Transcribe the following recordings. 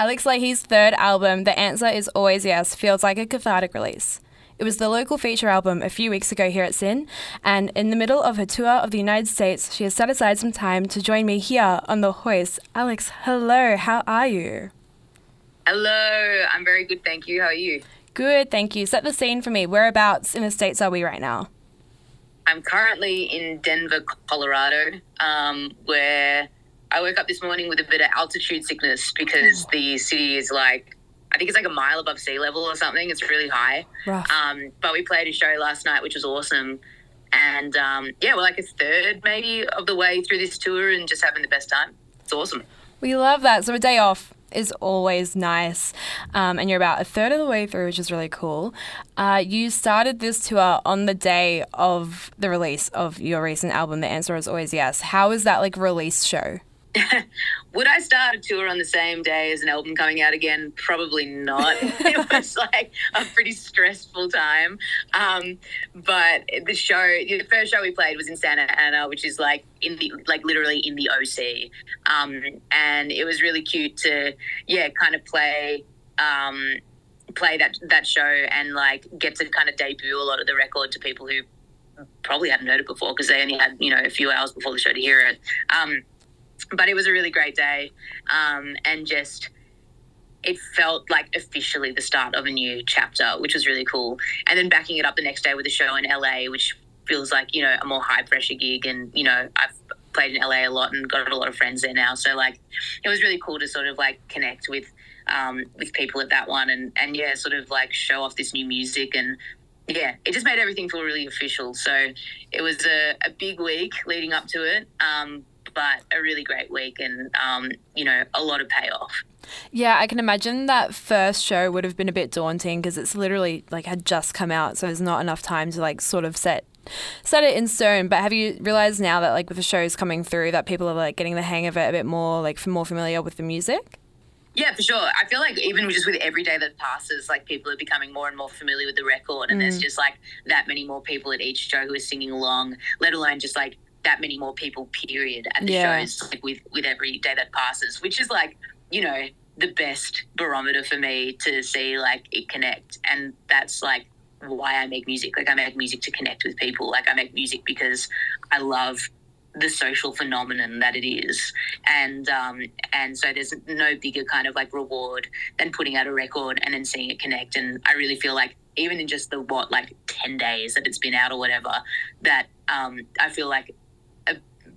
Alex Lahey's third album, The Answer Is Always Yes, feels like a cathartic release. It was the local feature album a few weeks ago here at SYN, and in the middle of her tour of the United States, she has set aside some time to join me here on the hoist. Alex, hello, how are you? Hello, I'm very good, thank you. How are you? Good, thank you. Set the scene for me. Whereabouts in the States are we right now? I'm currently in Denver, Colorado, um, where I woke up this morning with a bit of altitude sickness because oh. the city is like I think it's like a mile above sea level or something. It's really high. Um, but we played a show last night, which was awesome. And um, yeah, we're like a third maybe of the way through this tour and just having the best time. It's awesome. We love that. So a day off is always nice. Um, and you're about a third of the way through, which is really cool. Uh, you started this tour on the day of the release of your recent album, The Answer is Always Yes. How was that like release show? Would I start a tour on the same day as an album coming out again? Probably not. it was like a pretty stressful time. Um, but the show, the first show we played was in Santa Ana, which is like in the like literally in the OC, um, and it was really cute to yeah kind of play. Um, play that that show and like get to kind of debut a lot of the record to people who probably hadn't heard it before because they only had you know a few hours before the show to hear it. Um, but it was a really great day. Um, and just it felt like officially the start of a new chapter which was really cool. And then backing it up the next day with a show in la which feels like you know a more high pressure gig. And you know i've played in la a lot and got a lot of friends there now. So like it was really cool to sort of like connect with um, with people at that one and and yeah sort of like show off this new music. And yeah, it just made everything feel really official. So it was a, a big week leading up to it. Um, but a really great week and, um, you know, a lot of payoff. Yeah, I can imagine that first show would have been a bit daunting because it's literally like had just come out, so there's not enough time to like sort of set set it in stone. But have you realized now that like with the shows coming through that people are like getting the hang of it a bit more, like more familiar with the music? Yeah, for sure. I feel like even just with every day that passes, like people are becoming more and more familiar with the record, and mm. there's just like that many more people at each show who are singing along. Let alone just like that many more people period at the yeah. shows like with with every day that passes which is like you know the best barometer for me to see like it connect. And that's like why I make music. Like I make music to connect with people. Like I make music because I love the social phenomenon that it is. And um and so there's no bigger kind of like reward than putting out a record and then seeing it connect. And I really feel like even in just the what like 10 days that it's been out or whatever that um I feel like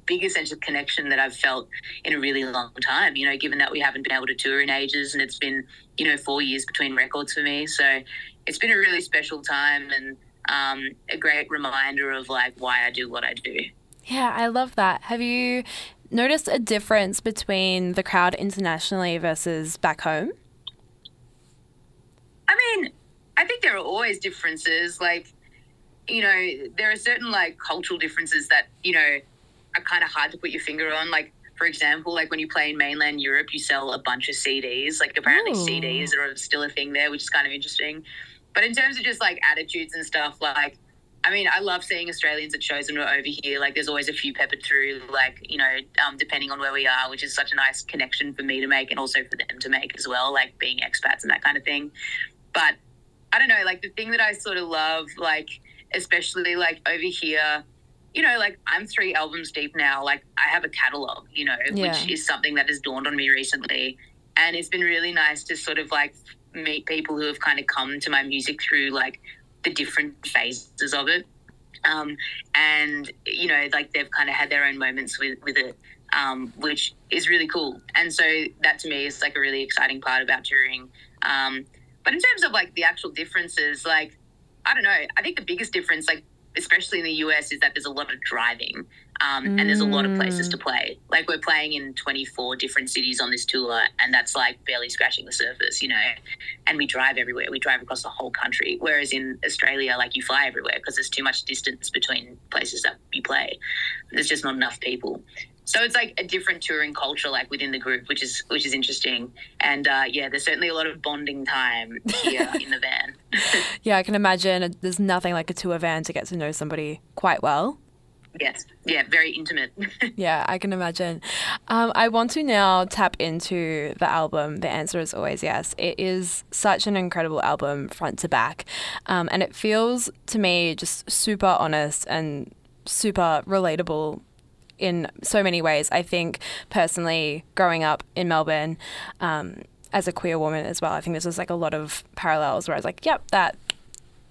biggest sense of connection that I've felt in a really long time, you know, given that we haven't been able to tour in ages and it's been, you know, four years between records for me. So it's been a really special time and um, a great reminder of like why I do what I do. Yeah, I love that. Have you noticed a difference between the crowd internationally versus back home? I mean, I think there are always differences. Like, you know, there are certain like cultural differences that, you know, are kind of hard to put your finger on. Like, for example, like when you play in mainland Europe, you sell a bunch of CDs. Like, apparently, Ooh. CDs are still a thing there, which is kind of interesting. But in terms of just like attitudes and stuff, like, I mean, I love seeing Australians at shows when we're over here. Like, there's always a few peppered through, like, you know, um, depending on where we are, which is such a nice connection for me to make and also for them to make as well, like being expats and that kind of thing. But I don't know, like, the thing that I sort of love, like, especially like over here, you know, like I'm three albums deep now. Like I have a catalog, you know, yeah. which is something that has dawned on me recently. And it's been really nice to sort of like meet people who have kind of come to my music through like the different phases of it. Um, and, you know, like they've kind of had their own moments with, with it, um, which is really cool. And so that to me is like a really exciting part about touring. Um, but in terms of like the actual differences, like, I don't know, I think the biggest difference, like especially in the US, is that there's a lot of driving um, mm. and there's a lot of places to mm. play. Like we're playing in 24 different cities on this tour, and that's like barely scratching the surface, you know. And we drive everywhere. We drive across the whole country. Whereas in Australia, like you fly everywhere because there's too much distance between places that you play. There's just not enough people. So it's like a different touring culture, like within the group, which is which is interesting. And uh, yeah, there's certainly a lot of bonding time here in the van. yeah, I can imagine. There's nothing like a tour van to get to know somebody quite well. Yes. Yeah. Very intimate. yeah, I can imagine. Um, I want to now tap into the album. The answer is always yes. It is such an incredible album, front to back, um, and it feels to me just super honest and super relatable in so many ways. I think personally, growing up in Melbourne. Um, as a queer woman as well, I think this is like a lot of parallels where I was like, yep, that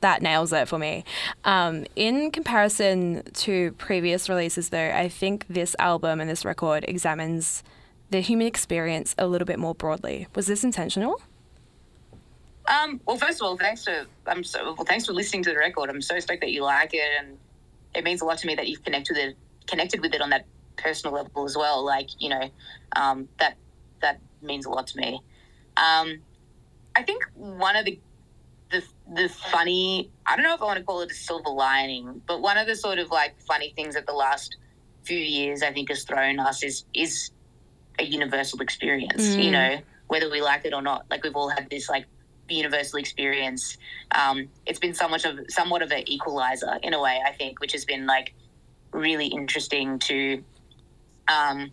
that nails it for me. Um, in comparison to previous releases, though, I think this album and this record examines the human experience a little bit more broadly. Was this intentional? Um, well, first of all, thanks for I'm so well, thanks for listening to the record. I'm so stoked that you like it, and it means a lot to me that you've connected with it, connected with it on that personal level as well. Like you know, um, that that means a lot to me. Um, I think one of the the the funny I don't know if I want to call it a silver lining, but one of the sort of like funny things that the last few years I think has thrown us is is a universal experience. Mm. You know, whether we like it or not. Like we've all had this like universal experience. Um, it's been so much of somewhat of an equalizer in a way, I think, which has been like really interesting to um,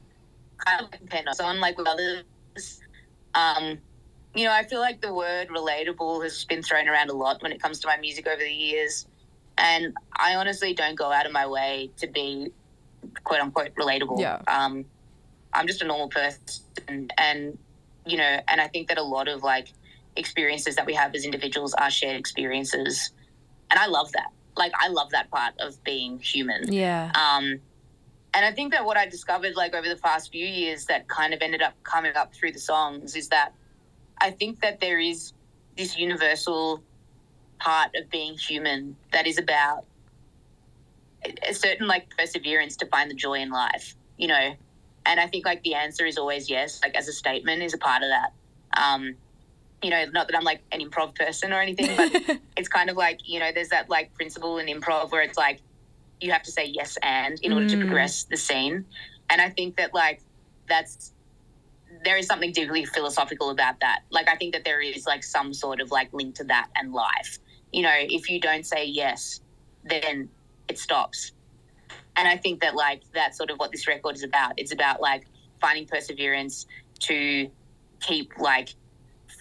kind of compare notes on like with others. Um, you know, I feel like the word relatable has been thrown around a lot when it comes to my music over the years. And I honestly don't go out of my way to be quote unquote relatable. Yeah. Um, I'm just a normal person. And, you know, and I think that a lot of like experiences that we have as individuals are shared experiences. And I love that. Like, I love that part of being human. Yeah. Um, and I think that what I discovered like over the past few years that kind of ended up coming up through the songs is that I think that there is this universal part of being human that is about a certain like perseverance to find the joy in life, you know. And I think like the answer is always yes, like as a statement is a part of that. Um, you know, not that I'm like an improv person or anything, but it's kind of like, you know, there's that like principle in improv where it's like you have to say yes and in order mm. to progress the scene. And I think that like that's there is something deeply philosophical about that. Like I think that there is like some sort of like link to that and life. You know, if you don't say yes, then it stops. And I think that like that's sort of what this record is about. It's about like finding perseverance to keep like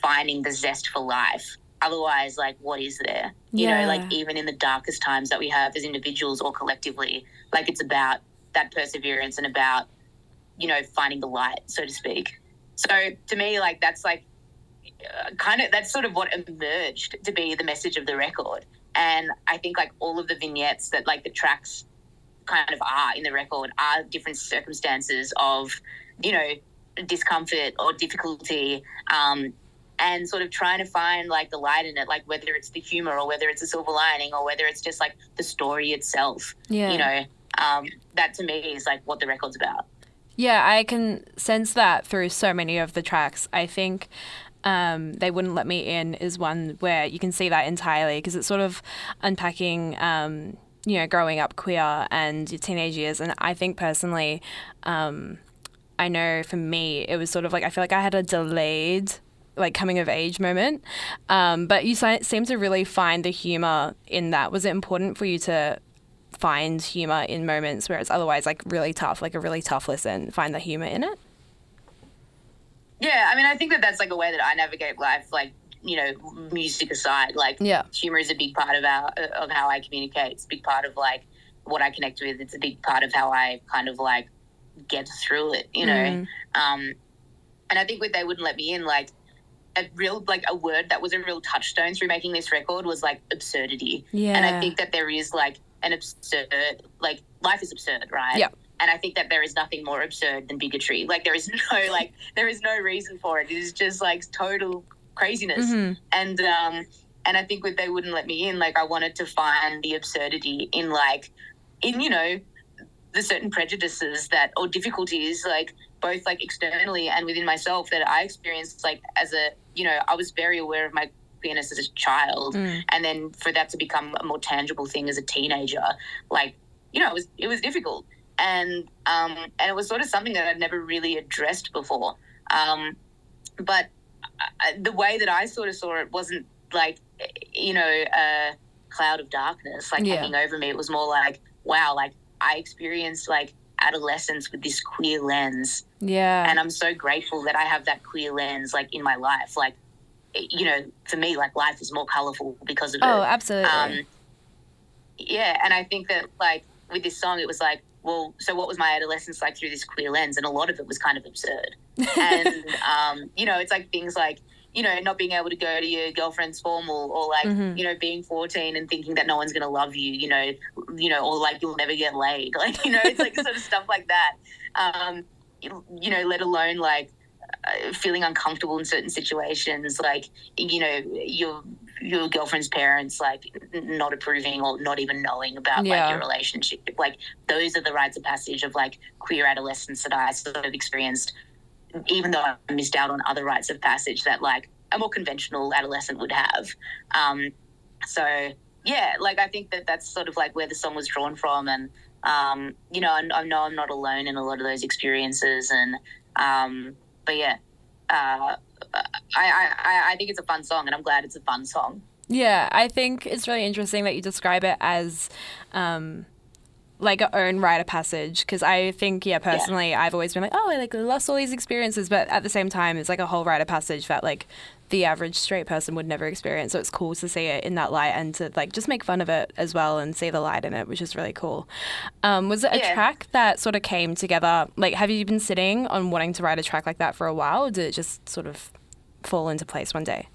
finding the zest for life. Otherwise, like what is there? You yeah. know, like even in the darkest times that we have as individuals or collectively, like it's about that perseverance and about you know finding the light so to speak so to me, like that's like uh, kind of that's sort of what emerged to be the message of the record. And I think like all of the vignettes that like the tracks kind of are in the record are different circumstances of, you know, discomfort or difficulty. Um, and sort of trying to find like the light in it, like whether it's the humor or whether it's a silver lining or whether it's just like the story itself. Yeah. You know, um, that to me is like what the record's about. Yeah, I can sense that through so many of the tracks. I think um, They Wouldn't Let Me In is one where you can see that entirely because it's sort of unpacking. Um, you know, growing up queer and your teenage years, and I think personally, um, I know for me, it was sort of like I feel like I had a delayed like coming of age moment. Um, but you seem to really find the humor in that. Was it important for you to find humor in moments where it's otherwise like really tough, like a really tough listen, find the humor in it? Yeah, I mean, I think that that's like a way that I navigate life. Like, you know, music aside, like, yeah, humor is a big part of our of how I communicate. It's a big part of like what I connect with. It's a big part of how I kind of like get through it. You know, mm. um, and I think what they wouldn't let me in, like a real like a word that was a real touchstone through making this record was like absurdity. Yeah, and I think that there is like an absurd like life is absurd right? Yeah. And i think that there is nothing more absurd than bigotry. Like there is no like there is no reason for it. It is just like total craziness. Mm-hmm. and um and i think what they wouldn't let me in like i wanted to find the absurdity in like in you know the certain prejudices that or difficulties like both like externally and within myself that i experienced like as a you know i was very aware of my queerness as a child, mm. and then for that to become a more tangible thing as a teenager, like you know, it was it was difficult, and um, and it was sort of something that I'd never really addressed before. Um, but I, uh, the way that I sort of saw it wasn't like you know a cloud of darkness like yeah. hanging over me. It was more like wow, like I experienced like adolescence with this queer lens Yeah. and I'm so grateful that I have that queer lens like in my life. Like, you know, for me, like life is more colorful because of oh, it. absolutely. Um, yeah, and I think that like with this song, it was like, well, so what was my adolescence like through this queer lens? And a lot of it was kind of absurd. and um, you know, it's like things like you know not being able to go to your girlfriend's formal, or like Mhm. you know being fourteen and thinking that no one's gonna love you, you know, you know, or like you'll never get laid, like you know, it's like sort of stuff like that. Um, you, you know, let alone like uh, feeling uncomfortable in certain situations, like you know your your girlfriend's parents like not approving or not even knowing about Yeah. like your relationship. Like those are the rites of passage of like queer adolescence that I sort of experienced, even though I missed out on other rites of passage that like a more conventional adolescent would have. Um, so yeah, like I think that that's sort of like where the song was drawn from, and um, you know, I, I know I'm not alone in a lot of those experiences, and um, but yeah, uh, I, I I think it's a fun song, and I'm glad it's a fun song. Yeah, I think it's really interesting that you describe it as um, like a own rite of passage because I think, yeah, personally, I've always been like, oh, I like lost all these experiences, but at the same time, it's like a whole rite of passage that like the average straight person would never experience. So it's cool to see it in that light and to like just make fun of it as well and see the light in it, which is really cool. Um, was it a Yeah. track that sort of came together? Like, have you been sitting on wanting to write a track like that for a while, or did it just sort of fall into place one day?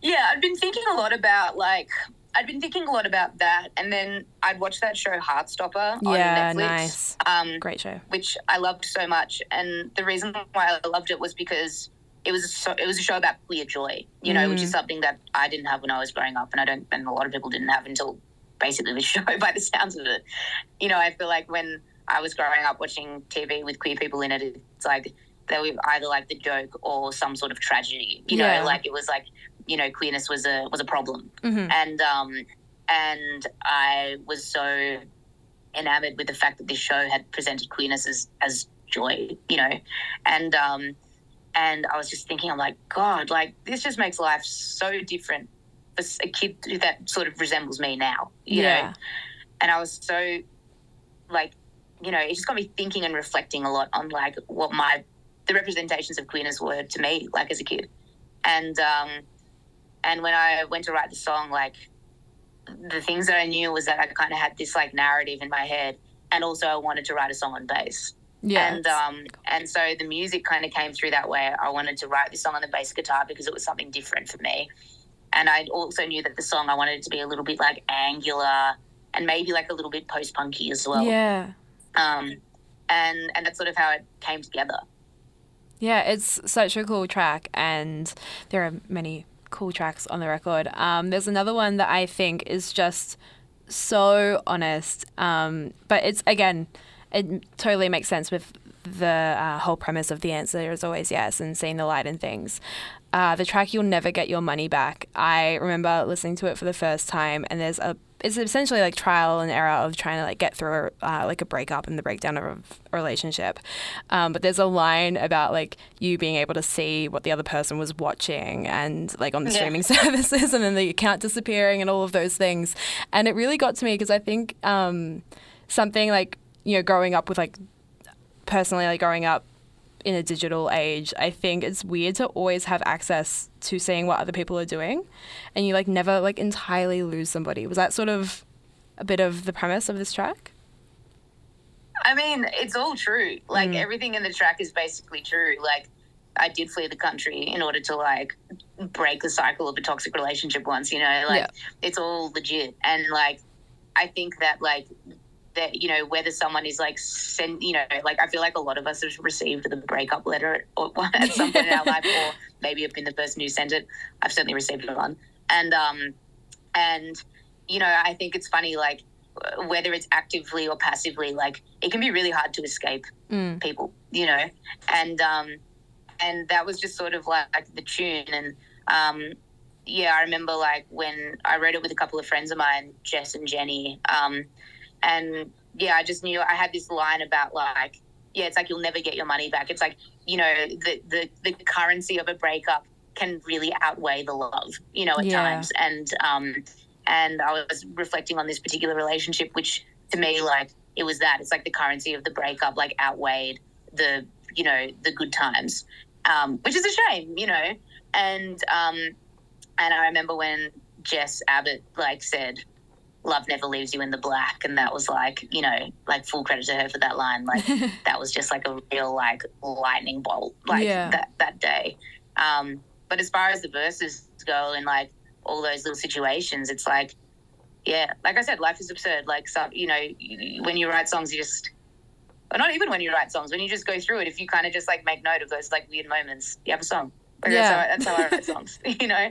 Yeah, I've been thinking a lot about like I'd been thinking a lot about that, and then I'd watched that show Heartstopper on Yeah, Netflix. nice. Um, Great show. which I loved so much. And the reason why I loved it was because it was a so, it was a show about queer joy, you know, which is something that I didn't have when I was growing up, and I don't, and a lot of people didn't have until basically the show. By the sounds of it, you know, I feel like when I was growing up watching TV with queer people in it, it's like they were either like the joke or some sort of tragedy, you Yeah. know, like it was like you know queerness was a was a problem Mhm. and um and I was so enamored with the fact that this show had presented queerness as, as joy, you know, and um and I was just thinking, I'm like, God, like this just makes life so different for a kid that sort of resembles me now, you Yeah. know, and I was so like, you know, it just got me thinking and reflecting a lot on like what my the representations of queerness were to me, like as a kid, and um and when I went to write the song, like the things that I knew was that I kind of had this like narrative in my head, and also I wanted to write a song on bass. Yeah. And um, and so the music kind of came through that way. I wanted to write this song on the bass guitar because it was something different for me. And I also knew that the song I wanted it to be a little bit like angular and maybe like a little bit post punky as well. yeah. Um, and and that's sort of how it came together. Yeah, it's such a cool track, and there are many cool tracks on the record. Um, there's another one that I think is just so honest, um, but it's again, it totally makes sense with the uh, whole premise of the answer is always yes and seeing the light in things. Uh, the track "You'll Never Get Your Money Back." I remember listening to it for the first time, and there's a it's essentially like trial and error of trying to like get through uh, like a breakup and the breakdown of a relationship. Um, but there's a line about like you being able to see what the other person was watching and like on the Yeah. streaming services, and then the account disappearing and all of those things. And it really got to me because I think um, something like you know growing up with like personally like growing up in a digital age, I think it's weird to always have access to seeing what other people are doing, and you like never like entirely lose somebody. Was that sort of a bit of the premise of this track? I mean, it's all true. Like Mm. everything in the track is basically true. Like I did flee the country in order to like break the cycle of a toxic relationship once, you know, like Yeah. it's all legit. And like I think that like that you know whether someone is like send you know like I feel like a lot of us have received the breakup letter at, at some point in our life or maybe have been the person who sent it. I've certainly received one. And um and you know I think it's funny like whether it's actively or passively like it can be really hard to escape Mm. people you know and um and that was just sort of like the tune and um yeah i remember like when i wrote it with a couple of friends of mine jess and jenny um and yeah i just knew i had this line about like yeah it's like you'll never get your money back it's like you know the the, the currency of a breakup can really outweigh the love you know at Yeah. times and um and i was reflecting on this particular relationship which to me, like it was that. It's like the currency of the breakup, like outweighed the you know the good times, um, which is a shame, you know. And um, and I remember when Jess Abbott like said, "Love never leaves you in the black," and that was like you know like full credit to her for that line. Like that was just like a real like lightning bolt like Yeah. that that day. Um, but as far as the verses go and like all those little situations, it's like yeah, like I said, life is absurd. Like, so, you know, when you write songs, you just, or not even when you write songs, when you just go through it, if you kind of just like make note of those like weird moments, you have a song. Like, Yeah. That's how, I, that's how I write songs. you know,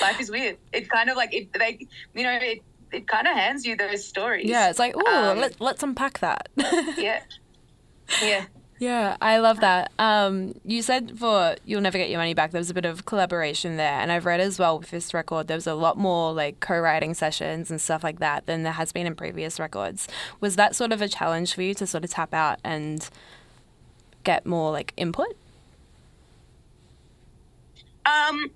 life is weird. it's kind of like, it, they, you know, it, it kind of hands you those stories. Yeah, it's like, oh, Um, let, let's unpack that. Yeah. Yeah. Yeah, I love that. Um, you said for You'll Never Get Your Money Back, there was a bit of collaboration there. And I've read as well with this record, there was a lot more like co writing sessions and stuff like that than there has been in previous records. Was that sort of a challenge for you to sort of tap out and get more like input? Um,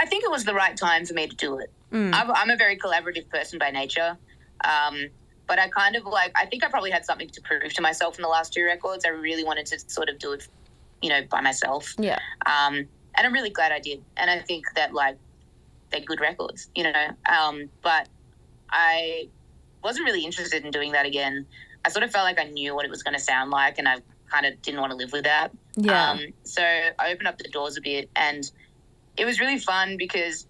I think it was the right time for me to do it. Mm. I'm, I'm a very collaborative person by nature. Um, but I kind of like, I think I probably had something to prove to myself in the last two records. I really wanted to sort of do it, you know, by myself. Yeah. Um, and I'm really glad I did. And I think that, like, they're good records, you know. Um, but I wasn't really interested in doing that again. I sort of felt like I knew what it was going to sound like, and I kind of didn't want to live with that. Yeah. Um, so I opened up the doors a bit, and it was really fun because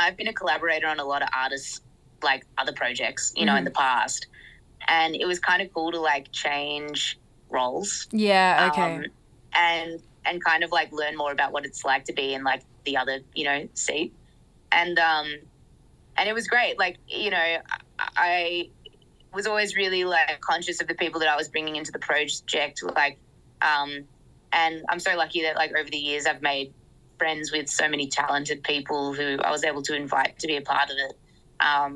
I've been a collaborator on a lot of artists, like other projects, you know, in Mhm. the past, and it was kind of cool to like change roles yeah, okay. um, and and kind of like learn more about what it's like to be in like the other you know seat and um and it was great like you know I, I was always really like conscious of the people that I was bringing into the project like um and I'm so lucky that like over the years I've made friends with so many talented people who I was able to invite to be a part of it um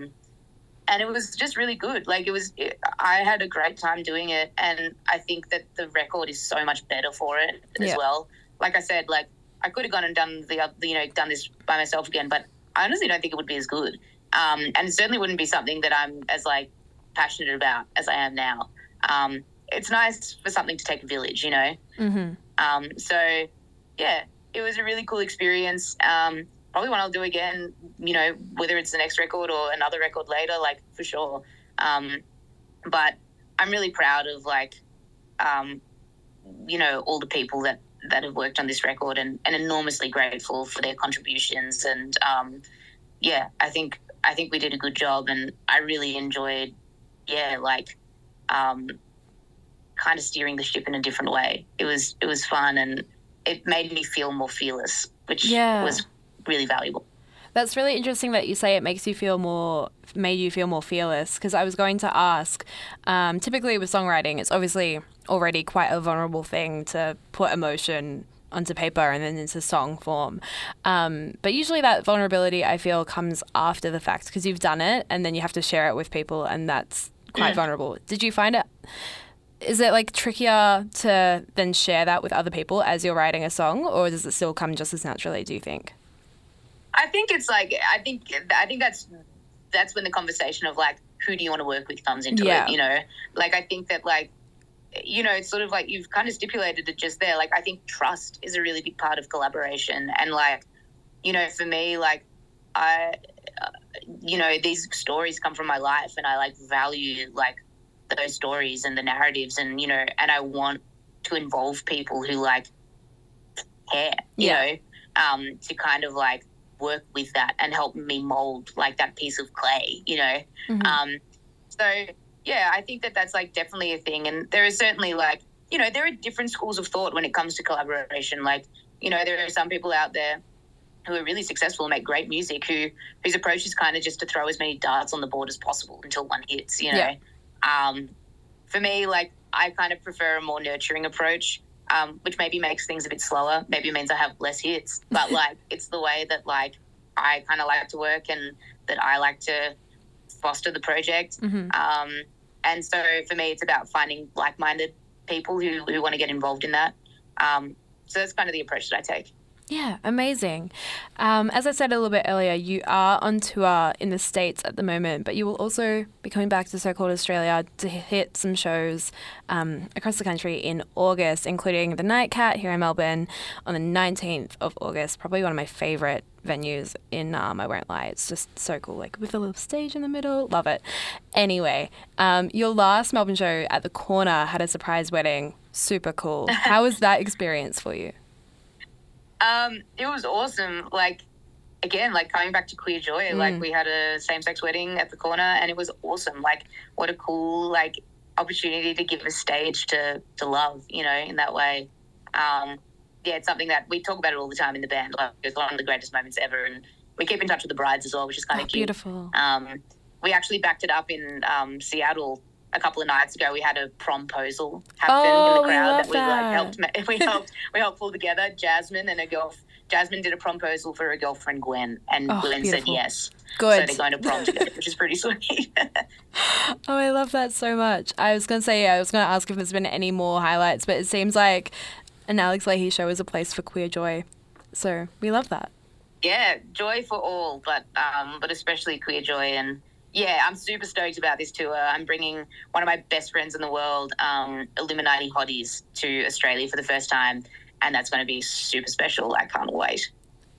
and it was just really good. Like it was, it, I had a great time doing it, and I think that the record is so much better for it as Yeah. well. Like I said, like I could have gone and done the, you know, done this by myself again, but I honestly don't think it would be as good, um, and it certainly wouldn't be something that I'm as like passionate about as I am now. Um, it's nice for something to take a village, you know. hmm Um, so, yeah, it was a really cool experience. Um, probably one I'll do again, you know, whether it's the next record or another record later, like for sure. Um, but I'm really proud of like, um, you know, all the people that, that have worked on this record and, and enormously grateful for their contributions. And um, yeah, I think I think we did a good job, and I really enjoyed, yeah, like um, kind of steering the ship in a different way. It was it was fun, and it made me feel more fearless, which Yeah. was really valuable. That's really interesting that you say it makes you feel more, made you feel more fearless. Because I was going to ask, um, typically with songwriting, it's obviously already quite a vulnerable thing to put emotion onto paper and then into song form. Um, but usually that vulnerability, I feel, comes after the fact because you've done it and then you have to share it with people, and that's quite Yeah. vulnerable. Did you find it? Is it like trickier to then share that with other people as you're writing a song, or does it still come just as naturally? Do you think? I think it's like I think I think that's that's when the conversation of like who do you want to work with comes into Yeah. it. You know, like I think that like you know it's sort of like you've kind of stipulated it just there. Like I think trust is a really big part of collaboration, and like you know for me like I uh, you know these stories come from my life, and I like value like those stories and the narratives, and you know, and I want to involve people who like care. You Yeah. know, um, to kind of like work with that and help me mold like that piece of clay, you know. Mhm. Um, so yeah, I think that that's like definitely a thing, and there is certainly like you know there are different schools of thought when it comes to collaboration. Like you know there are some people out there who are really successful and make great music who whose approach is kind of just to throw as many darts on the board as possible until one hits. You know, Yeah. Um, for me, like I kind of prefer a more nurturing approach. Um, which maybe makes things a bit slower. Maybe means I have less hits, but like it's the way that like I kind of like to work and that I like to foster the project. Mhm. Um, and so for me, it's about finding like minded people who, who want to get involved in that. Um, so that's kind of the approach that I take. Yeah, amazing. Um, as I said a little bit earlier, you are on tour in the States at the moment, but you will also be coming back to so called Australia to hit some shows um, across the country in August, including the Nightcat here in Melbourne on the 19th of August. Probably one of my favourite venues in um, I won't lie, it's just so cool, like with a little stage in the middle. Love it. Anyway, um, your last Melbourne show at the corner had a surprise wedding. Super cool. How was that experience for you? Um, it was awesome. Like again, like coming back to Queer Joy, Mm. like we had a same sex wedding at the corner and it was awesome. Like what a cool like opportunity to give a stage to to love, you know, in that way. Um, yeah, it's something that we talk about it all the time in the band. Like it's one of the greatest moments ever and we keep in touch with the brides as well, which is kind Oh, of cute. beautiful. Um, we actually backed it up in um, Seattle a couple of nights ago. We had a promposal happen Oh, in the crowd that we that. like helped. We helped. We helped pull together. Jasmine and a girl. Jasmine did a promposal for her girlfriend Gwen, and Oh, Gwen said yes. Good. So they're going to prom together, which is pretty sweet. Oh, I love that so much. I was going to say, yeah, I was going to ask if there's been any more highlights, but it seems like an Alex Lahey show is a place for queer joy. So we love that. yeah, joy for all, but um, but especially queer joy. And yeah, I'm super stoked about this tour. I'm bringing one of my best friends in the world, um, Illuminati Hotties, to Australia for the first time, and that's going to be super special. I can't wait.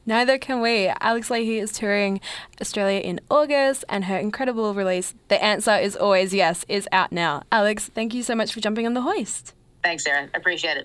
Neither can we. Alex Lahey is touring Australia in August, and her incredible release, The Answer is Always Yes, is out now. Alex, thank you so much for jumping on the hoist. Thanks, Sarah. Appreciate it.